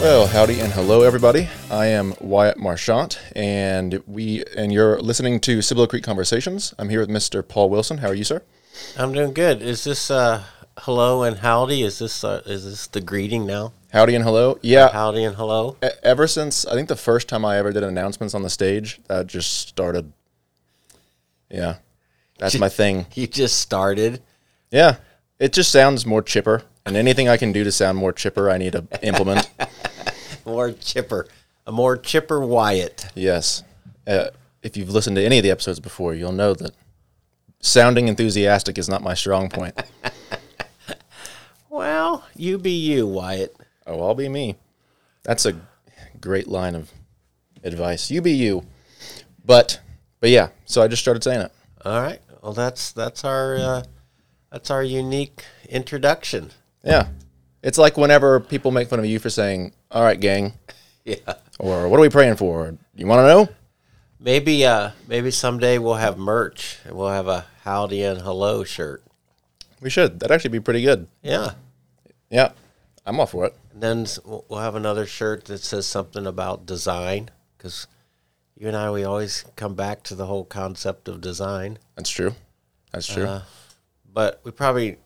Well, howdy and hello, everybody. I am Wyatt Marchant, and we and you're listening to Cibolo Creek Conversations. I'm here with Mr. Paul Wilson. How are you, sir? I'm doing good. Is this uh hello and howdy? Is this uh, is this the greeting now? Howdy and hello. Yeah. Howdy and hello. e- Ever since I think the first time I ever did announcements on the stage, that just started. Yeah, that's my thing. You just started. Yeah, it just sounds more chipper, and anything I can do to sound more chipper, I need to implement. More chipper. A more chipper Wyatt. Yes. Uh, if you've listened to any of the episodes before, you'll know that sounding enthusiastic is not my strong point. Well, you be you, Wyatt. Oh, I'll be me. That's a great line of advice. You be you. But but yeah, so I just started saying it. All right. Well, that's that's our uh, that's our unique introduction. Yeah. It's like whenever people make fun of you for saying, "All right, gang," Yeah. or "What are we praying for?" You want to know? Maybe uh maybe someday we'll have merch. We'll have a howdy and hello shirt. We should. That'd actually be pretty good. Yeah. Yeah. I'm all for it. And then s- we'll we'll have another shirt that says something about design because you and I we always come back to the whole concept of design. That's true. That's true. Uh, but we probably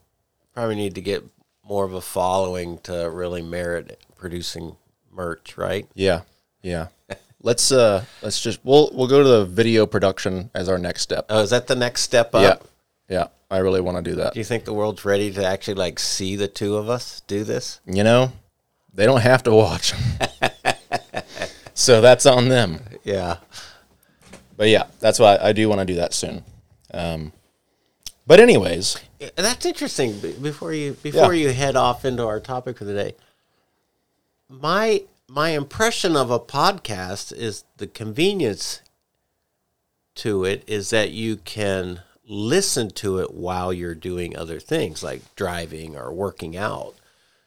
probably need to get more of a following to really merit producing merch, right? yeah. Yeah. let's uh let's just we'll we'll go to the video production as our next step. Oh, is that the next step up? Yeah. Yeah. I really want to do that. Do you think the world's ready to actually like see the two of us do this? You know, they don't have to watch. so that's on them. Yeah. But yeah, that's why I do want to do that soon. Um, but anyways, That's interesting. Before you before Yeah. you head off into our topic for the day, my my impression of a podcast is the convenience to it is that you can listen to it while you're doing other things like driving or working out.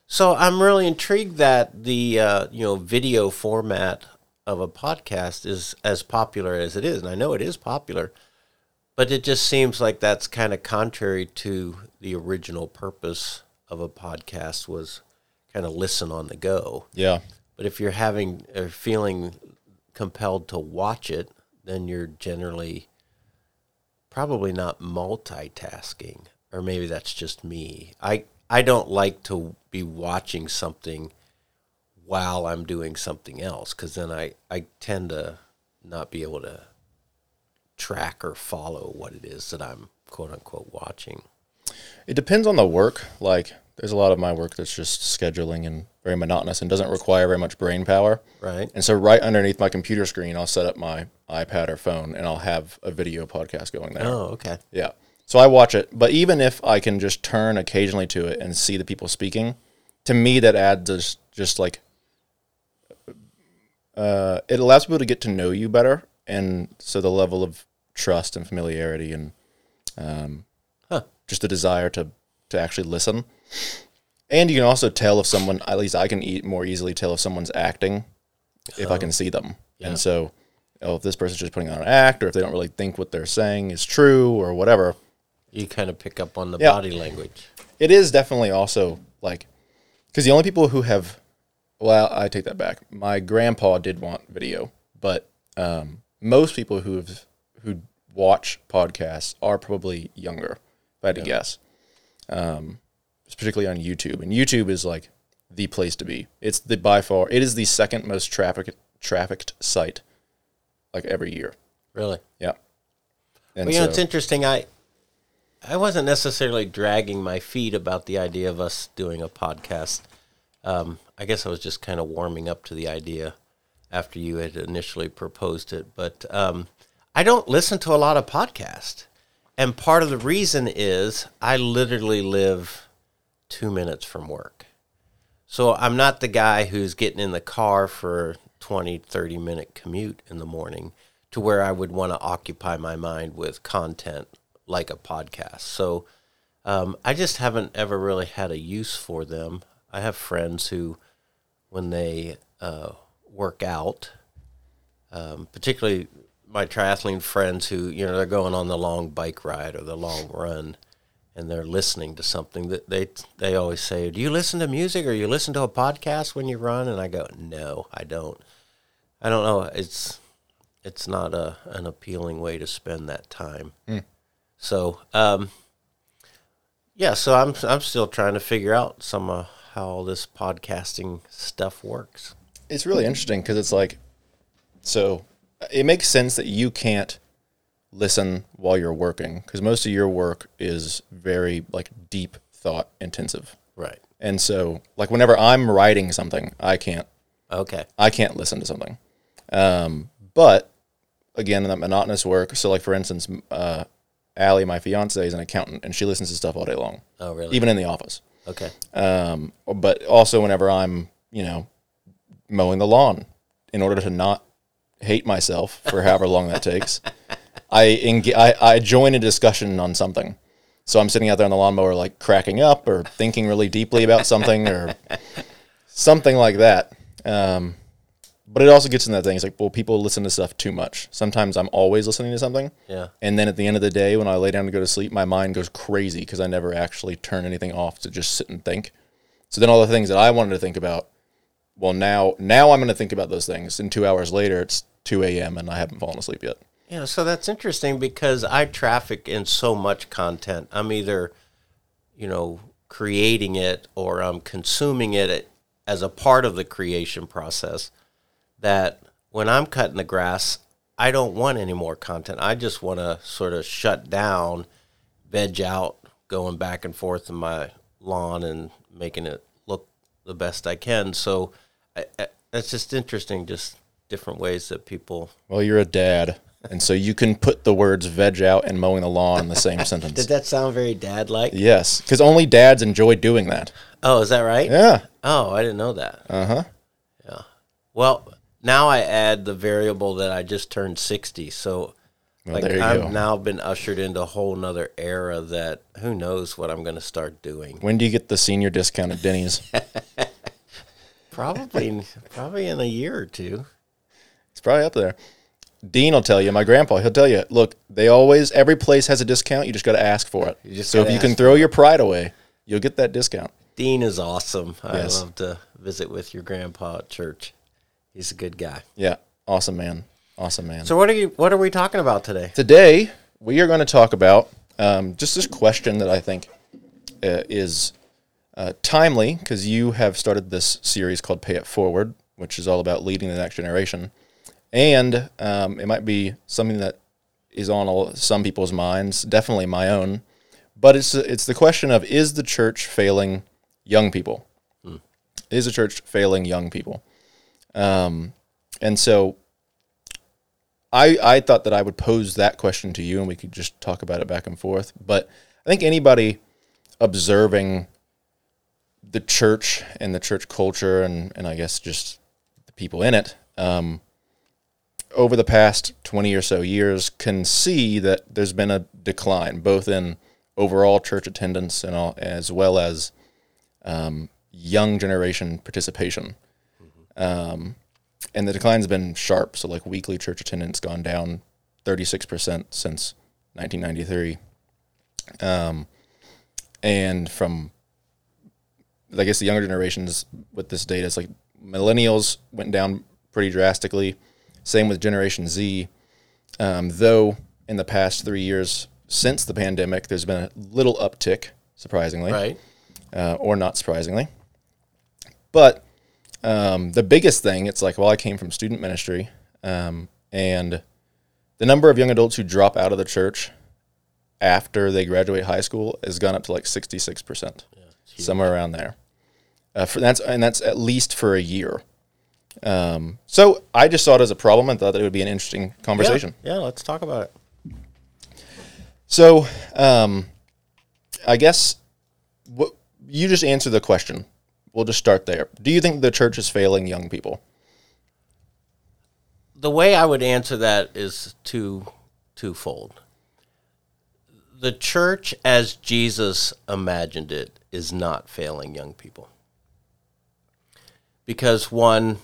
So I'm really intrigued that the uh, you know video format of a podcast is as popular as it is, and I know it is popular. But it just seems like that's kind of contrary to the original purpose of a podcast was kind of listen on the go. yeah, But if you're having or feeling compelled to watch it, then you're generally probably not multitasking. Or maybe that's just me. I I don't like to be watching something while I'm doing something else cuz then I I tend to not be able to track or follow what it is that I'm quote unquote watching. it depends on the work. Like, there's a lot of my work that's just scheduling and very monotonous and doesn't require very much brain power. Right? And so, right underneath my computer screen, I'll set up my iPad or phone, and I'll have a video podcast going there. Oh, okay. Yeah. So I watch it, but even if I can just turn occasionally to it and see the people speaking, to me that adds just just like uh, it allows people to get to know you better, and so the level of trust and familiarity and um, Huh. just the desire to to actually listen. And you can also tell if someone, at least I can eat more easily tell if someone's acting if I can see them. Yeah. And so, oh, if this person's just putting on an act, or if they don't really think what they're saying is true, or whatever, You kind of pick up on the Yeah. body language. it is definitely also like because the only people who have well i take that back my grandpa did want video but um, most people who have who watch podcasts are probably younger if i had to guess. Um, particularly on youtube. And youtube is like the place to be. It's the by far it is the second most trafficked trafficked site like every year. Really? yeah. And Well, you know, it's interesting. I I wasn't necessarily dragging my feet about the idea of us doing a podcast. Um, I guess I was just kind of warming up to the idea after you had initially proposed it. But um, I don't listen to a lot of podcasts, and part of the reason is I literally live two minutes from work. So I'm not the guy who's getting in the car for a 20, 30 minute commute in the morning to where I would want to occupy my mind with content like a podcast. So um, I just haven't ever really had a use for them. I have friends who, when they uh, work out, um, particularly my triathlete friends who, you know, they're going on the long bike ride or the long run, and they're listening to something that they they always say, "Do you listen to music or you listen to a podcast when you run?" And I go, "No, I don't. I don't know. It's it's not a an appealing way to spend that time." So, um, yeah, so I'm I'm still trying to figure out some of how all this podcasting stuff works. It's really interesting because it's like, so it makes sense that you can't listen while you're working because most of your work is very like deep thought intensive. Right. And so, like, whenever I'm writing something, I can't Okay. I can't listen to something. Um, but again, in that monotonous work. So, like for instance, uh, Allie, my fiance, is an accountant, and she listens to stuff all day long, Oh, really? even in the office. okay. Um, but also whenever I'm, you know, mowing the lawn, in order to not hate myself for however long that takes, I, enga- I I join a discussion on something. So I'm sitting out there on the lawnmower, like cracking up or thinking really deeply about something or something like that. Um, but it also gets in that thing. It's like, well, people listen to stuff too much. Sometimes I'm always listening to something. Yeah. And then at the end of the day, when I lay down to go to sleep, my mind goes crazy because I never actually turn anything off to just sit and think. So then all the things that I wanted to think about, well, now now I'm going to think about those things. And two hours later, it's 2 a.m. and I haven't fallen asleep yet. Yeah, so that's interesting because I traffic in so much content. I'm either, you know, creating it or I'm consuming it as a part of the creation process. That when I'm cutting the grass, I don't want any more content. I just want to sort of shut down, veg out, going back and forth in my lawn and making it look the best I can. So I, I, it's just interesting, just different ways that people Well, you're a dad. And so you can put the words veg out and mowing the lawn in the same sentence. Did that sound very dad like? Yes, because only dads enjoy doing that. Oh, is that right? Yeah. Oh, I didn't know that. Uh huh. Yeah. Well, now I add the variable that I just turned 60. So Well, like I've go. now been ushered into a whole nother era that who knows what I'm going to start doing. When do you get the senior discount at Denny's? Probably probably in a year or two. It's probably up there. Dean will tell you. My grandpa, he'll tell you. Look, they always every place has a discount. You just got to ask for it. so if you can throw your pride away, you'll get that discount. Dean is awesome. I love to visit with your grandpa at church. He's a good guy. Yeah, awesome man, awesome man. So what are you what are we talking about today? Today we are going to talk about um, just this question that I think uh, is uh, timely because you have started this series called Pay It Forward, which is all about leading the next generation, and um, it might be something that is on all, some people's minds, definitely my own. But it's it's the question of is the church failing young people? Is the church failing young people? Um, and so I I thought that I would pose that question to you and we could just talk about it back and forth. But I think anybody observing the church and the church culture and, and I guess just the people in it, um, over the past 20 or so years can see that there's been a decline both in overall church attendance and all, as well as um, young generation participation. Um, and the decline's been sharp. So like weekly church attendance gone down 36% since 1993. Um, and from, I guess the younger generations with this data, it's like millennials went down pretty drastically. Same with Generation Z. Um, though in the past three years since the pandemic, there's been a little uptick, surprisingly Right? uh, or not surprisingly. But um, the biggest thing, it's like, well, I came from student ministry, um, and the number of young adults who drop out of the church after they graduate high school has gone up to like sixty six percent, somewhere around there. Uh, for that's and that's at least for a year. Um, so I just saw it as a problem and thought that it would be an interesting conversation. Yeah, yeah, let's talk about it. So, um, I guess what you just answer the question. We'll just start there. Do you think the church is failing young people? the way I would answer that is two twofold. The church as Jesus imagined it is not failing young people. Because one,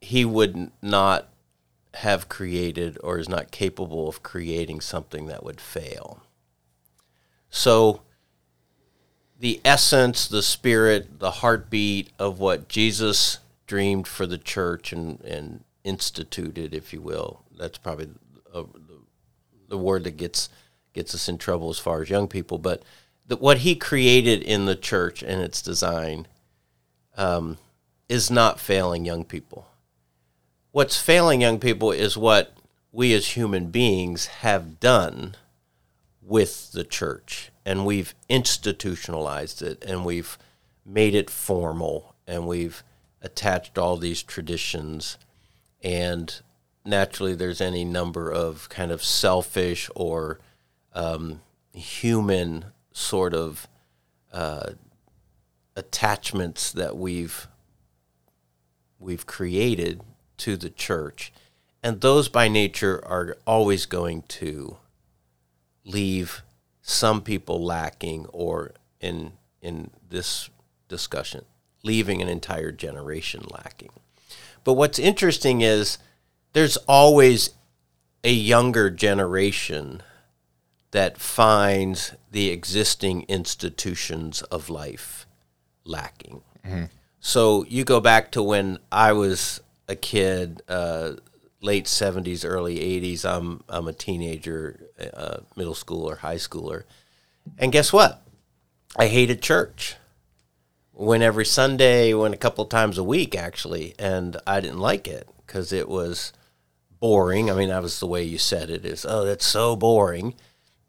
he would not have created or is not capable of creating something that would fail. So the essence, the spirit, the heartbeat of what Jesus dreamed for the church and, and instituted, if you will. That's probably the, the word that gets gets us in trouble as far as young people. But the, what he created in the church and its design um, is not failing young people. What's failing young people is what we as human beings have done with the church, and we've institutionalized it, and we've made it formal, and we've attached all these traditions, and naturally, there's any number of kind of selfish or um, human sort of uh, attachments that we've we've created to the church, and those by nature are always going to leave some people lacking, or in in this discussion, leaving an entire generation lacking. But what's interesting is there's always a younger generation that finds the existing institutions of life lacking. Mm-hmm. So you go back to when I was a kid, uh, late seventies, early eighties. I'm I'm a teenager, uh, middle schooler, high schooler, and guess what? I hated church. Went every Sunday, went a couple times a week actually, and I didn't like it because it was boring. I mean, that was the way you said it. Is oh, that's so boring.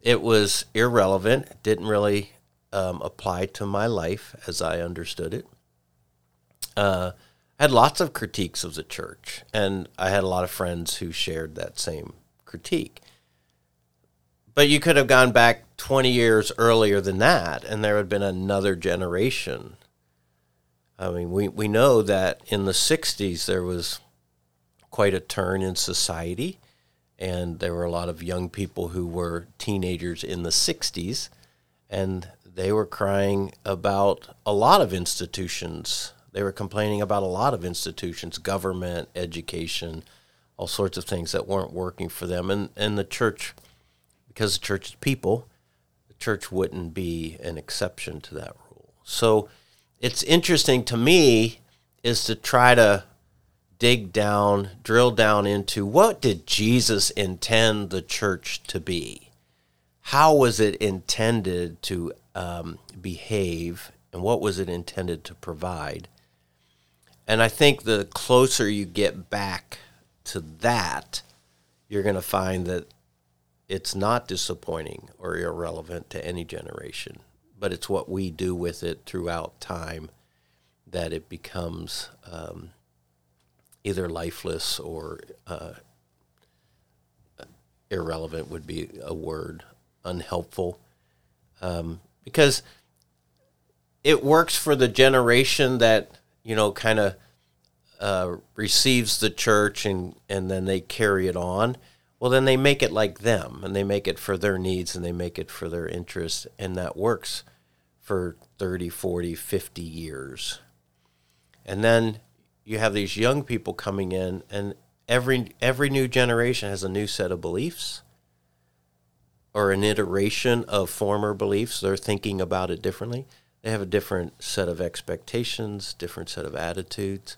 It was irrelevant. Didn't really um, apply to my life as I understood it. Uh, I had lots of critiques of the church, and I had a lot of friends who shared that same critique. But you could have gone back 20 years earlier than that, and there had been another generation. I mean, we, we know that in the 60s there was quite a turn in society, and there were a lot of young people who were teenagers in the 60s, and they were crying about a lot of institutions they were complaining about a lot of institutions, government, education, all sorts of things that weren't working for them. And, and the church, because the church is people, the church wouldn't be an exception to that rule. So it's interesting to me is to try to dig down, drill down into what did Jesus intend the church to be? How was it intended to um, behave, and what was it intended to provide? And I think the closer you get back to that, you're going to find that it's not disappointing or irrelevant to any generation, but it's what we do with it throughout time that it becomes um, either lifeless or uh, irrelevant would be a word, unhelpful. Um, because it works for the generation that you know, kind of uh, receives the church and, and then they carry it on, well, then they make it like them and they make it for their needs and they make it for their interests. And that works for 30, 40, 50 years. And then you have these young people coming in and every every new generation has a new set of beliefs or an iteration of former beliefs. They're thinking about it differently they have a different set of expectations, different set of attitudes.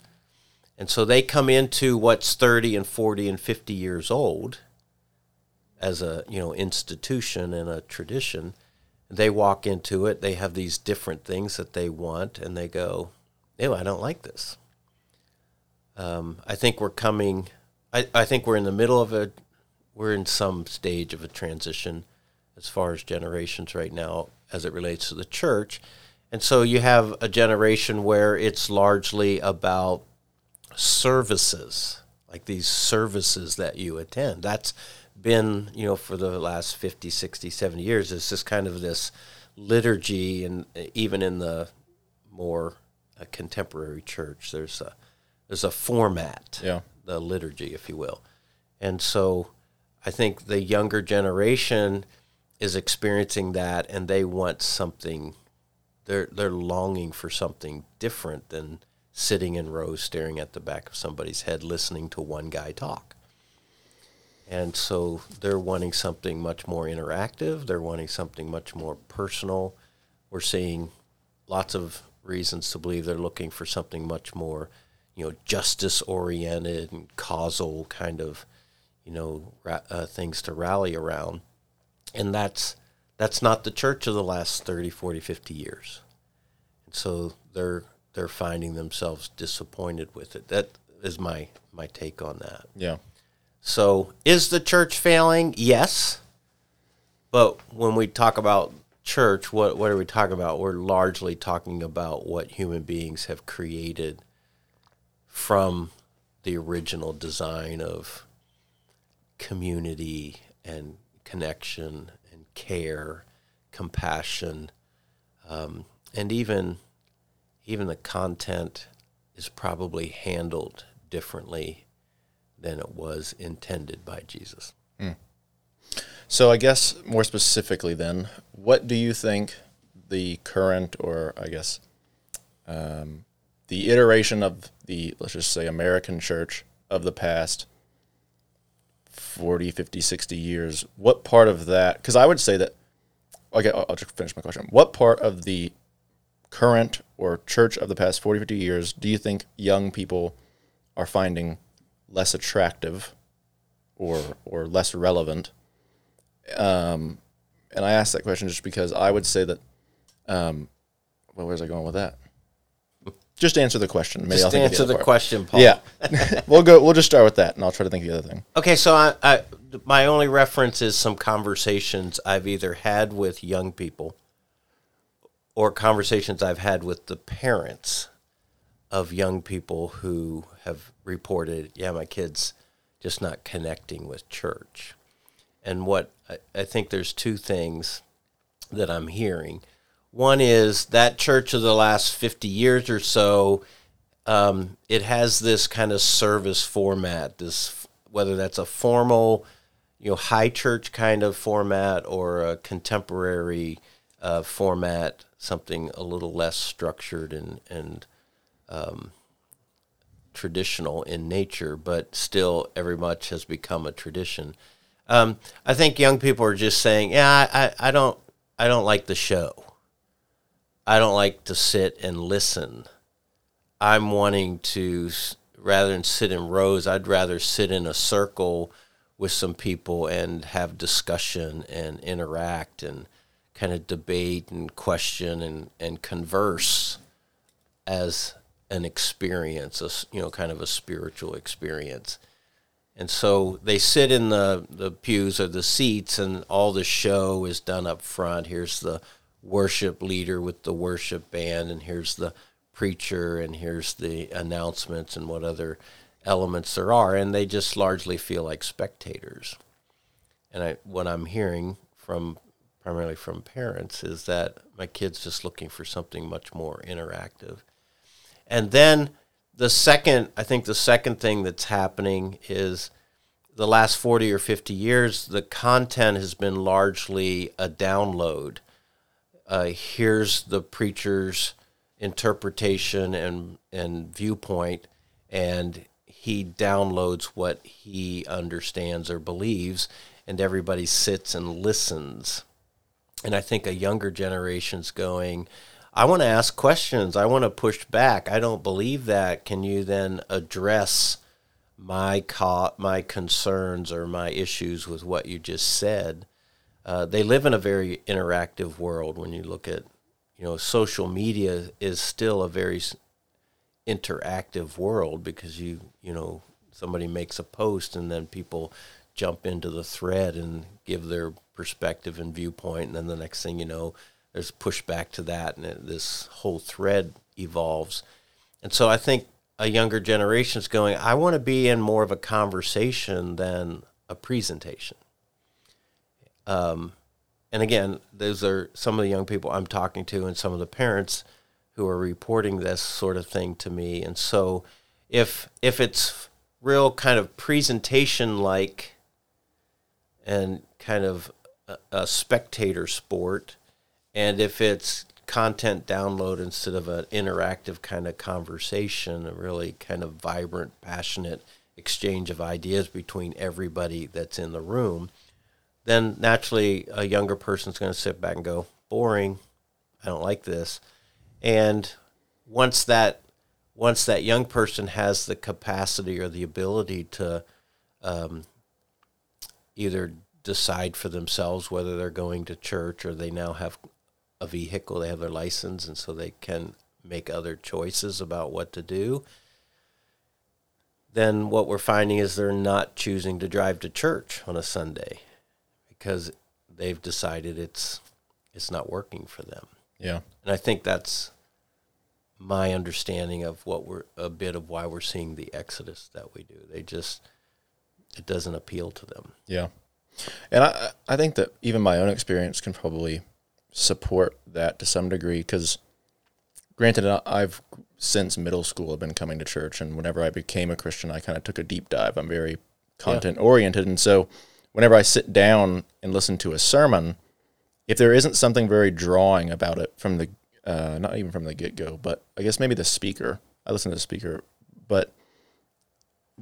And so they come into what's 30 and 40 and 50 years old as a, you know, institution and a tradition. They walk into it, they have these different things that they want and they go, "Ew, I don't like this." Um, I think we're coming I, I think we're in the middle of a we're in some stage of a transition as far as generations right now as it relates to the church and so you have a generation where it's largely about services, like these services that you attend. That's been, you know, for the last 50, 60, 70 years, it's just kind of this liturgy. And even in the more uh, contemporary church, there's a, there's a format, yeah. the liturgy, if you will. And so I think the younger generation is experiencing that and they want something they're they're longing for something different than sitting in rows staring at the back of somebody's head listening to one guy talk. And so they're wanting something much more interactive, they're wanting something much more personal. We're seeing lots of reasons to believe they're looking for something much more, you know, justice oriented and causal kind of, you know, ra- uh, things to rally around. And that's that's not the church of the last 30, 40, 50 years. And so they're they're finding themselves disappointed with it. That is my my take on that. Yeah. So, is the church failing? Yes. But when we talk about church, what what are we talking about? We're largely talking about what human beings have created from the original design of community and connection and care, compassion, um, and even even the content is probably handled differently than it was intended by Jesus. So I guess more specifically, then, what do you think the current, or I guess, um, the iteration of the let's just say American church of the past 40, 50, 60 years? What part of that? Because I would say that. Okay, I'll, I'll just finish my question. What part of the current or church of the past 40, 50 years do you think young people are finding less attractive or or less relevant? Um, and I asked that question just because I would say that. Um, well, where's I going with that? Just answer the question. Maybe I'll Just answer other the question, Paul. Yeah, we'll go. We'll just start with that, and I'll try to think of the other thing. Okay, so I, I, my only reference is some conversations I've either had with young people or conversations I've had with the parents of young people who have reported, yeah, my kid's just not connecting with church. And what I, I think there's two things that I'm hearing. One is that church of the last 50 years or so, um, it has this kind of service format, this whether that's a formal, you know, high church kind of format or a contemporary uh, format, something a little less structured and and um, traditional in nature, but still every much has become a tradition. Um, I think young people are just saying, yeah, I, I, I don't I don't like the show. I don't like to sit and listen. I'm wanting to rather than sit in rows, I'd rather sit in a circle with some people and have discussion and interact and kind of debate and question and, and converse as an experience, a, you know, kind of a spiritual experience. And so they sit in the, the pews or the seats, and all the show is done up front. Here's the worship leader with the worship band, and here's the preacher, and here's the announcements and what other elements there are. And they just largely feel like spectators. And I, what I'm hearing from primarily from parents is that my kid's just looking for something much more interactive. And then the second, I think the second thing that's happening is the last 40 or 50 years, the content has been largely a download. Uh, here's the preacher's interpretation and, and viewpoint, and he downloads what he understands or believes, and everybody sits and listens. And I think a younger generation's going, I want to ask questions. I want to push back. I don't believe that. Can you then address my co- my concerns or my issues with what you just said? Uh, they live in a very interactive world. When you look at, you know, social media is still a very interactive world because you you know somebody makes a post and then people jump into the thread and give their perspective and viewpoint and then the next thing you know there's pushback to that and it, this whole thread evolves and so i think a younger generation is going i want to be in more of a conversation than a presentation um, and again those are some of the young people i'm talking to and some of the parents who are reporting this sort of thing to me. And so if if it's real kind of presentation like and kind of a, a spectator sport and if it's content download instead of an interactive kind of conversation a really kind of vibrant passionate exchange of ideas between everybody that's in the room then naturally a younger person's going to sit back and go boring i don't like this and once that once that young person has the capacity or the ability to um, either decide for themselves whether they're going to church or they now have a vehicle, they have their license, and so they can make other choices about what to do. Then what we're finding is they're not choosing to drive to church on a Sunday because they've decided it's it's not working for them. Yeah. And I think that's my understanding of what we're a bit of why we're seeing the exodus that we do. They just it doesn't appeal to them. Yeah. And I I think that even my own experience can probably support that to some degree because granted I've since middle school have been coming to church and whenever I became a Christian I kind of took a deep dive. I'm very content oriented and so whenever I sit down and listen to a sermon, if there isn't something very drawing about it from the uh, not even from the get go, but I guess maybe the speaker. I listen to the speaker, but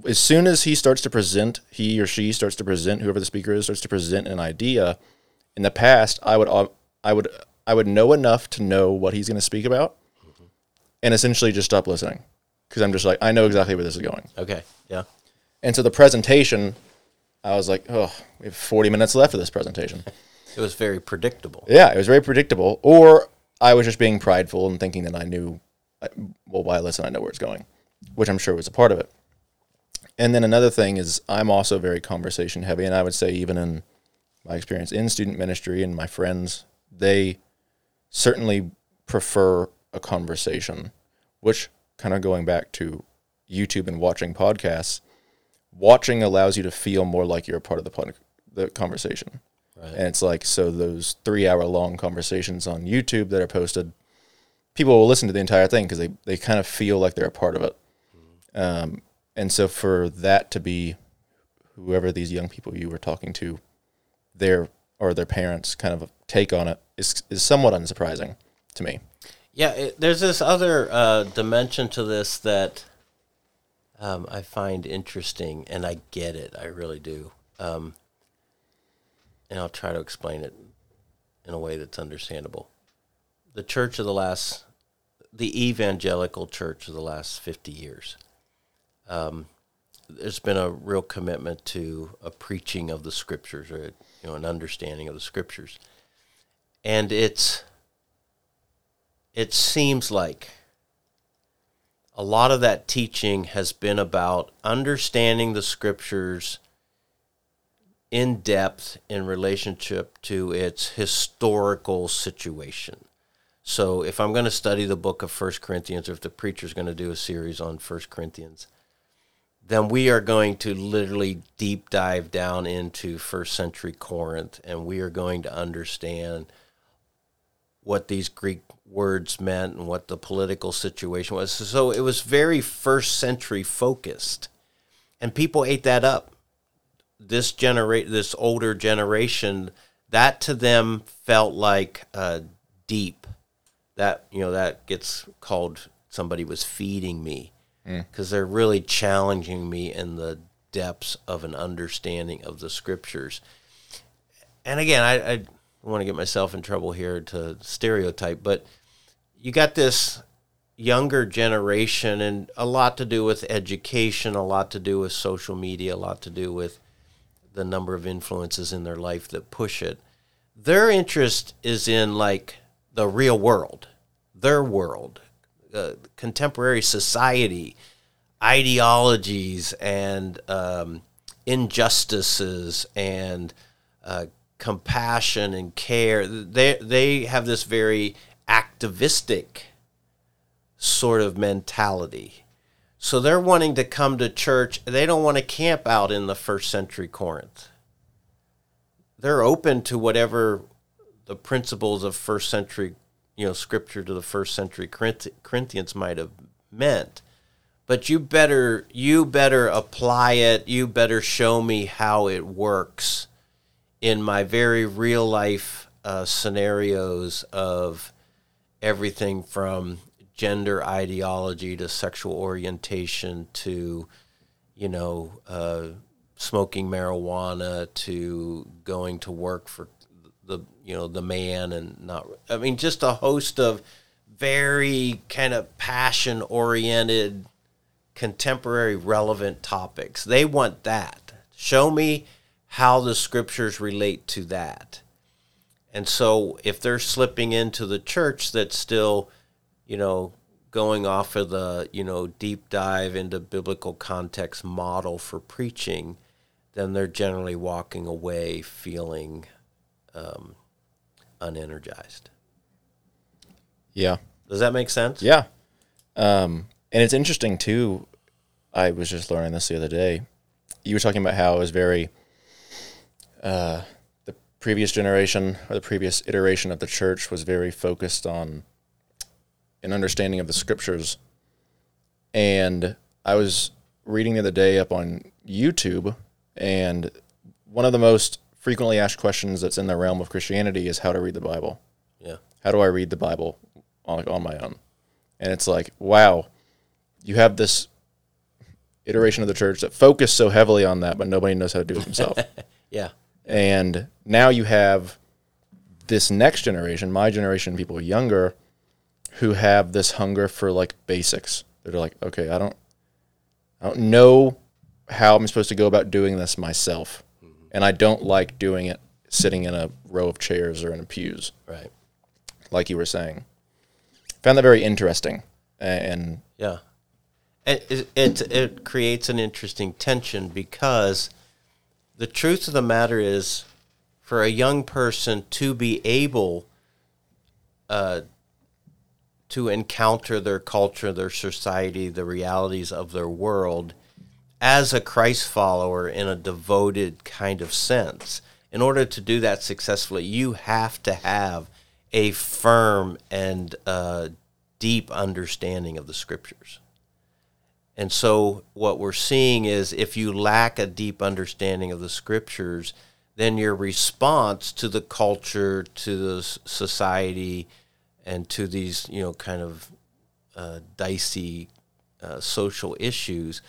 as soon as he starts to present, he or she starts to present, whoever the speaker is starts to present an idea. In the past, I would I would I would know enough to know what he's going to speak about, and essentially just stop listening because I'm just like I know exactly where this is going. Okay. Yeah. And so the presentation, I was like, oh, we have 40 minutes left of this presentation. It was very predictable. Yeah, it was very predictable. Or I was just being prideful and thinking that I knew, uh, well, why listen? I know where it's going, which I'm sure was a part of it. And then another thing is I'm also very conversation heavy, and I would say even in my experience in student ministry and my friends, they certainly prefer a conversation, which kind of going back to YouTube and watching podcasts, watching allows you to feel more like you're a part of the the conversation. Right. And it's like, so those three hour long conversations on YouTube that are posted, people will listen to the entire thing because they, they kind of feel like they're a part of it. Um, and so for that to be whoever these young people you were talking to, their or their parents kind of take on it is, is somewhat unsurprising to me. Yeah, it, there's this other uh, dimension to this that um, I find interesting, and I get it. I really do. Um, and I'll try to explain it in a way that's understandable. The church of the last, the evangelical church of the last 50 years, um, there's been a real commitment to a preaching of the scriptures or you know an understanding of the scriptures and it's it seems like a lot of that teaching has been about understanding the scriptures in depth in relationship to its historical situation. So if I'm going to study the book of First Corinthians or if the preacher's going to do a series on First Corinthians, then we are going to literally deep dive down into first century Corinth and we are going to understand what these Greek words meant and what the political situation was. So it was very first century focused. And people ate that up. This generate this older generation, that to them felt like uh, deep. That you know that gets called somebody was feeding me because mm. they're really challenging me in the depths of an understanding of the scriptures. And again, I, I don't want to get myself in trouble here to stereotype, but you got this younger generation and a lot to do with education, a lot to do with social media, a lot to do with the number of influences in their life that push it. Their interest is in like the real world, their world, uh, contemporary society, ideologies, and um, injustices, and uh, compassion and care. They they have this very activistic sort of mentality. So they're wanting to come to church. They don't want to camp out in the first century Corinth. They're open to whatever the principles of first century you know scripture to the first century Corinthians might have meant but you better you better apply it you better show me how it works in my very real life uh, scenarios of everything from gender ideology to sexual orientation to you know uh, smoking marijuana to going to work for the you know the man and not I mean just a host of very kind of passion oriented, contemporary relevant topics. They want that. Show me how the scriptures relate to that. And so if they're slipping into the church that's still, you know, going off of the, you know, deep dive into biblical context model for preaching, then they're generally walking away feeling um, unenergized. Yeah. Does that make sense? Yeah. Um, and it's interesting too. I was just learning this the other day. You were talking about how it was very, uh, the previous generation or the previous iteration of the church was very focused on an understanding of the scriptures. And I was reading the other day up on YouTube, and one of the most frequently asked questions that's in the realm of Christianity is how to read the Bible. Yeah. How do I read the Bible on, on my own? And it's like, wow, you have this iteration of the church that focused so heavily on that, but nobody knows how to do it themselves. Yeah. And now you have this next generation, my generation, people younger, who have this hunger for like basics. They're like, okay, I don't, I don't know how I'm supposed to go about doing this myself, mm-hmm. and I don't like doing it sitting in a row of chairs or in a pews, Right. like you were saying. Found that very interesting, and Yeah. It, it, it creates an interesting tension because the truth of the matter is for a young person to be able uh, to encounter their culture, their society, the realities of their world as a Christ follower in a devoted kind of sense. In order to do that successfully, you have to have a firm and uh, deep understanding of the scriptures. And so, what we're seeing is if you lack a deep understanding of the scriptures, then your response to the culture, to the society, and to these, you know, kind of uh, dicey uh, social issues,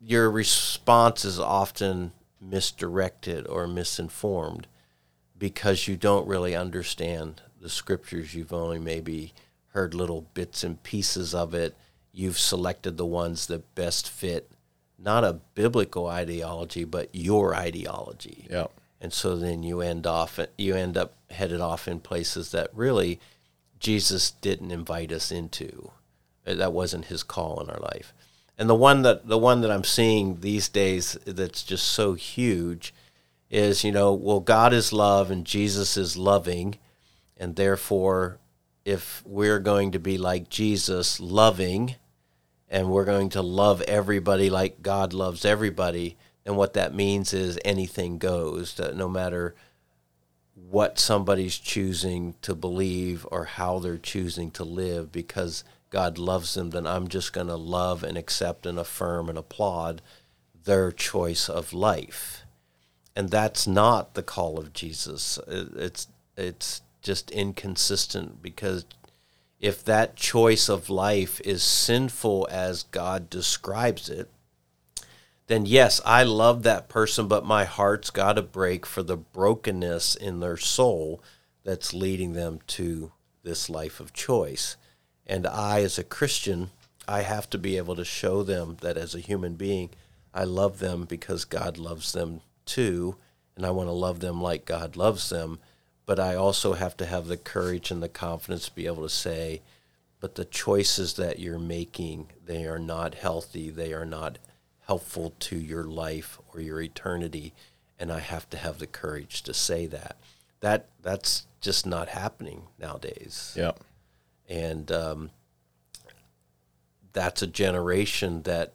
your response is often misdirected or misinformed because you don't really understand the scriptures. You've only maybe heard little bits and pieces of it. You've selected the ones that best fit not a biblical ideology, but your ideology. yeah, And so then you end off you end up headed off in places that really Jesus didn't invite us into. That wasn't his call in our life. And the one that the one that I'm seeing these days that's just so huge is, you know, well God is love and Jesus is loving and therefore if we're going to be like Jesus loving and we're going to love everybody like God loves everybody, then what that means is anything goes. No matter what somebody's choosing to believe or how they're choosing to live, because God loves them, then I'm just going to love and accept and affirm and applaud their choice of life. And that's not the call of Jesus. It's it's just inconsistent because if that choice of life is sinful as God describes it, then yes, I love that person, but my heart's got to break for the brokenness in their soul that's leading them to this life of choice. And I, as a Christian, I have to be able to show them that as a human being, I love them because God loves them too, and I want to love them like God loves them. But I also have to have the courage and the confidence to be able to say, but the choices that you're making, they are not healthy, they are not helpful to your life or your eternity, and I have to have the courage to say that. That that's just not happening nowadays yeah, and um, that's a generation that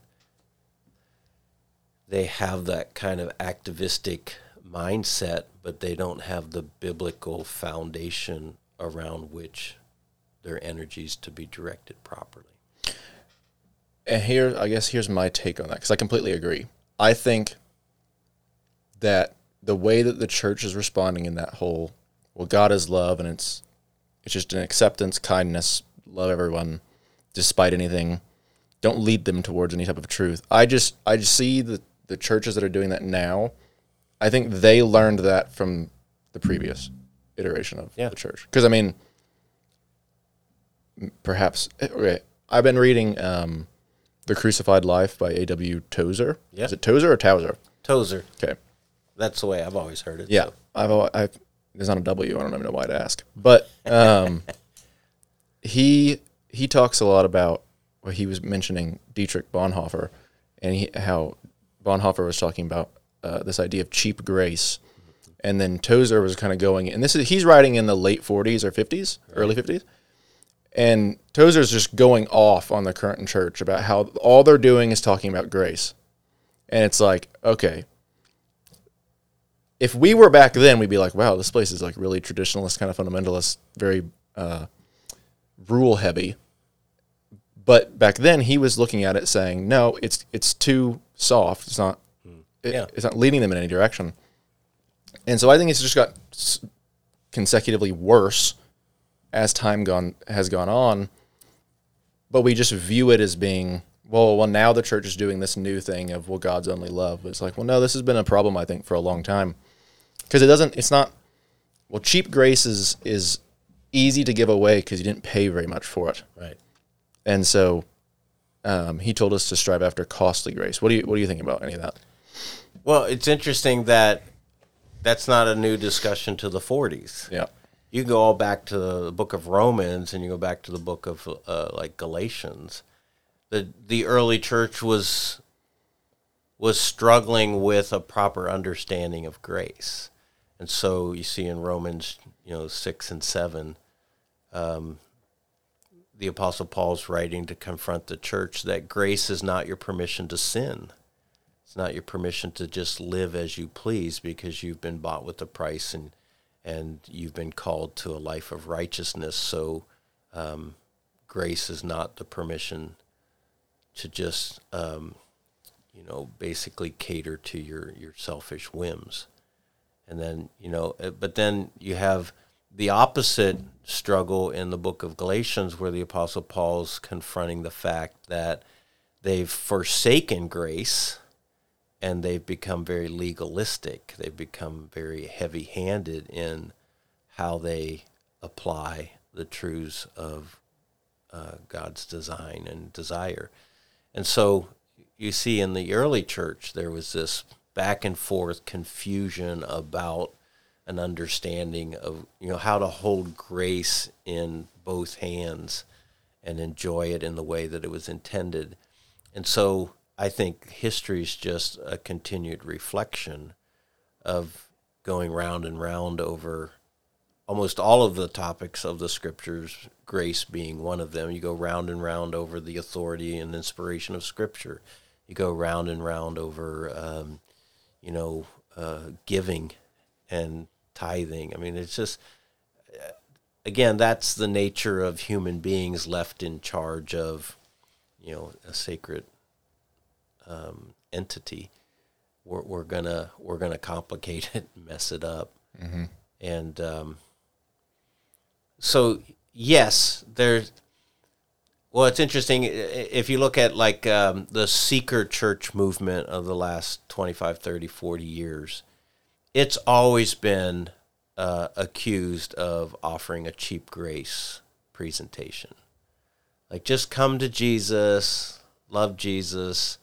they have that kind of activistic mindset, but they don't have the biblical foundation around which their energies to be directed properly. and here I guess here's my take on that because I completely agree. I think that the way that the church is responding in that whole well God is love and it's it's just an acceptance, kindness, love everyone despite anything. Don't lead them towards any type of truth. I just I just see the the churches that are doing that now. I think they learned that from the previous iteration of Yeah. the church. Because I mean, perhaps okay. I've been reading um, The Crucified Life by A.W. Tozer. Yeah. Is it Tozer or Towser? Tozer. Okay. That's the way I've always heard it. Yeah. so. I've, I've there's not a W. I don't even know why to ask. But um, he he talks a lot about well, he was mentioning Dietrich Bonhoeffer and he, how Bonhoeffer was talking about uh, this idea of cheap grace. And then Tozer was kind of going, and this is he's writing in the late 40s or 50s, early 50s. And Tozer's just going off on the current church about how all they're doing is talking about grace. And it's like, okay, if we were back then, we'd be like, wow, this place is like really traditionalist, kind of fundamentalist, very uh, rule heavy. But back then, he was looking at it saying, no, it's it's too soft. It's not. It, Yeah. It's not leading them in any direction. And so I think it's just got consecutively worse as time gone has gone on. But we just view it as being well. Well, now the church is doing this new thing of well, God's only love. But it's like, well, no, this has been a problem I think for a long time because it doesn't. It's not. Well, cheap grace is is easy to give away because you didn't pay very much for it, Right. and so um, he told us to strive after costly grace. What do you What do you think about any of that? Well, it's interesting that that's not a new discussion to the 40s. Yeah. You go all back to the book of Romans and you go back to the book of uh, like Galatians. The the early church was was struggling with a proper understanding of grace. And so you see in Romans, you know, 6 and 7 um, the apostle Paul's writing to confront the church that grace is not your permission to sin. It's not your permission to just live as you please because you've been bought with a price and and you've been called to a life of righteousness. So um, grace is not the permission to just um, you know basically cater to your your selfish whims. And then you know, uh, but then you have the opposite struggle in the book of Galatians, where the apostle Paul's confronting the fact that they've forsaken grace and they've become very legalistic. They've become very heavy handed in how they apply the truths of uh, God's design and desire. And so you see in the early church, there was this back and forth confusion about an understanding of you know how to hold grace in both hands and enjoy it in the way that it was intended. And so I think history is just a continued reflection of going round and round over almost all of the topics of the scriptures, grace being one of them. You go round and round over the authority and inspiration of scripture. You go round and round over, um, you know, uh, giving and tithing. I mean, it's just, again, that's the nature of human beings left in charge of, you know, a sacred um, entity. We're, we're gonna we're gonna complicate it, mess it up, and um, so yes, there's. Well, it's interesting if you look at like um, the seeker church movement of the last 25, 30, 40 years. It's always been uh, accused of offering a cheap grace presentation. Like, just come to Jesus, love Jesus.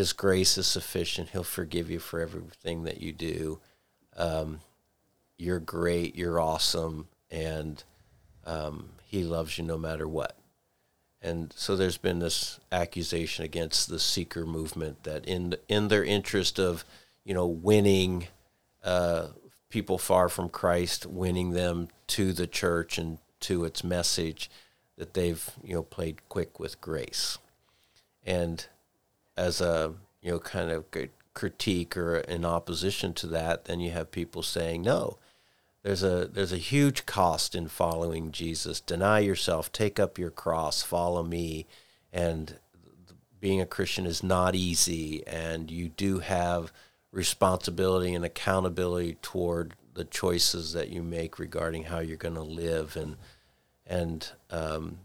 His grace is sufficient. He'll forgive you for everything that you do. Um, you're great. You're awesome. And um, he loves you no matter what. And so there's been this accusation against the seeker movement that in in their interest of, you know, winning uh, people far from Christ, winning them to the church and to its message, that they've you know played quick with grace, and as a you know kind of critique or in opposition to that, then you have people saying no. There's a there's a huge cost in following Jesus. Deny yourself, take up your cross, follow me, and being a Christian is not easy, and you do have responsibility and accountability toward the choices that you make regarding how you're going to live, and and um,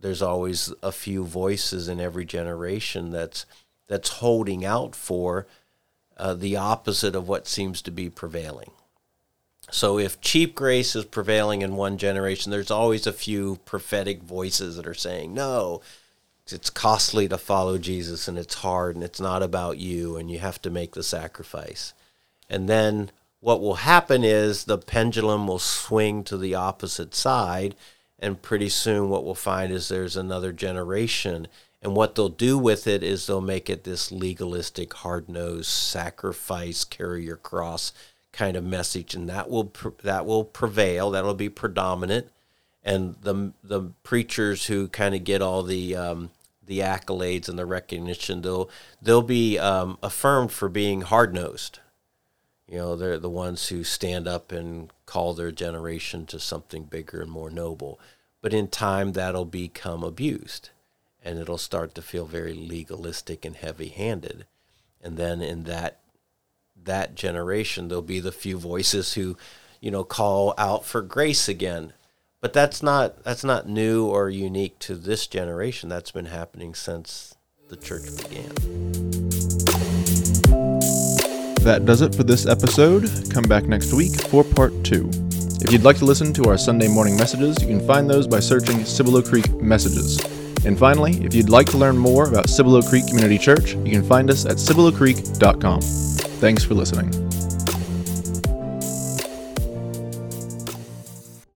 there's always a few voices in every generation that's that's holding out for uh, the opposite of what seems to be prevailing. So if cheap grace is prevailing in one generation, there's always a few prophetic voices that are saying, no, it's costly to follow Jesus and it's hard and it's not about you and you have to make the sacrifice. And then what will happen is the pendulum will swing to the opposite side and pretty soon what we'll find is there's another generation and what they'll do with it is they'll make it this legalistic hard-nosed sacrifice carry your cross kind of message. And that will that will prevail. That'll be predominant. And the the preachers who kind of get all the um, the accolades and the recognition they'll they'll be um, affirmed for being hard-nosed. You know, they're the ones who stand up and call their generation to something bigger and more noble. But in time, that'll become abused and it'll start to feel very legalistic and heavy handed. And then in that that generation, there'll be the few voices who, you know, call out for grace again. But that's not that's not new or unique to this generation. That's been happening since the church began. That does it for this episode. Come back next week for part two. If you'd like to listen to our Sunday morning messages, you can find those by searching Cibolo Creek Messages. And finally, if you'd like to learn more about Cibolo Creek Community Church, you can find us at cibolocreek.com. Thanks for listening.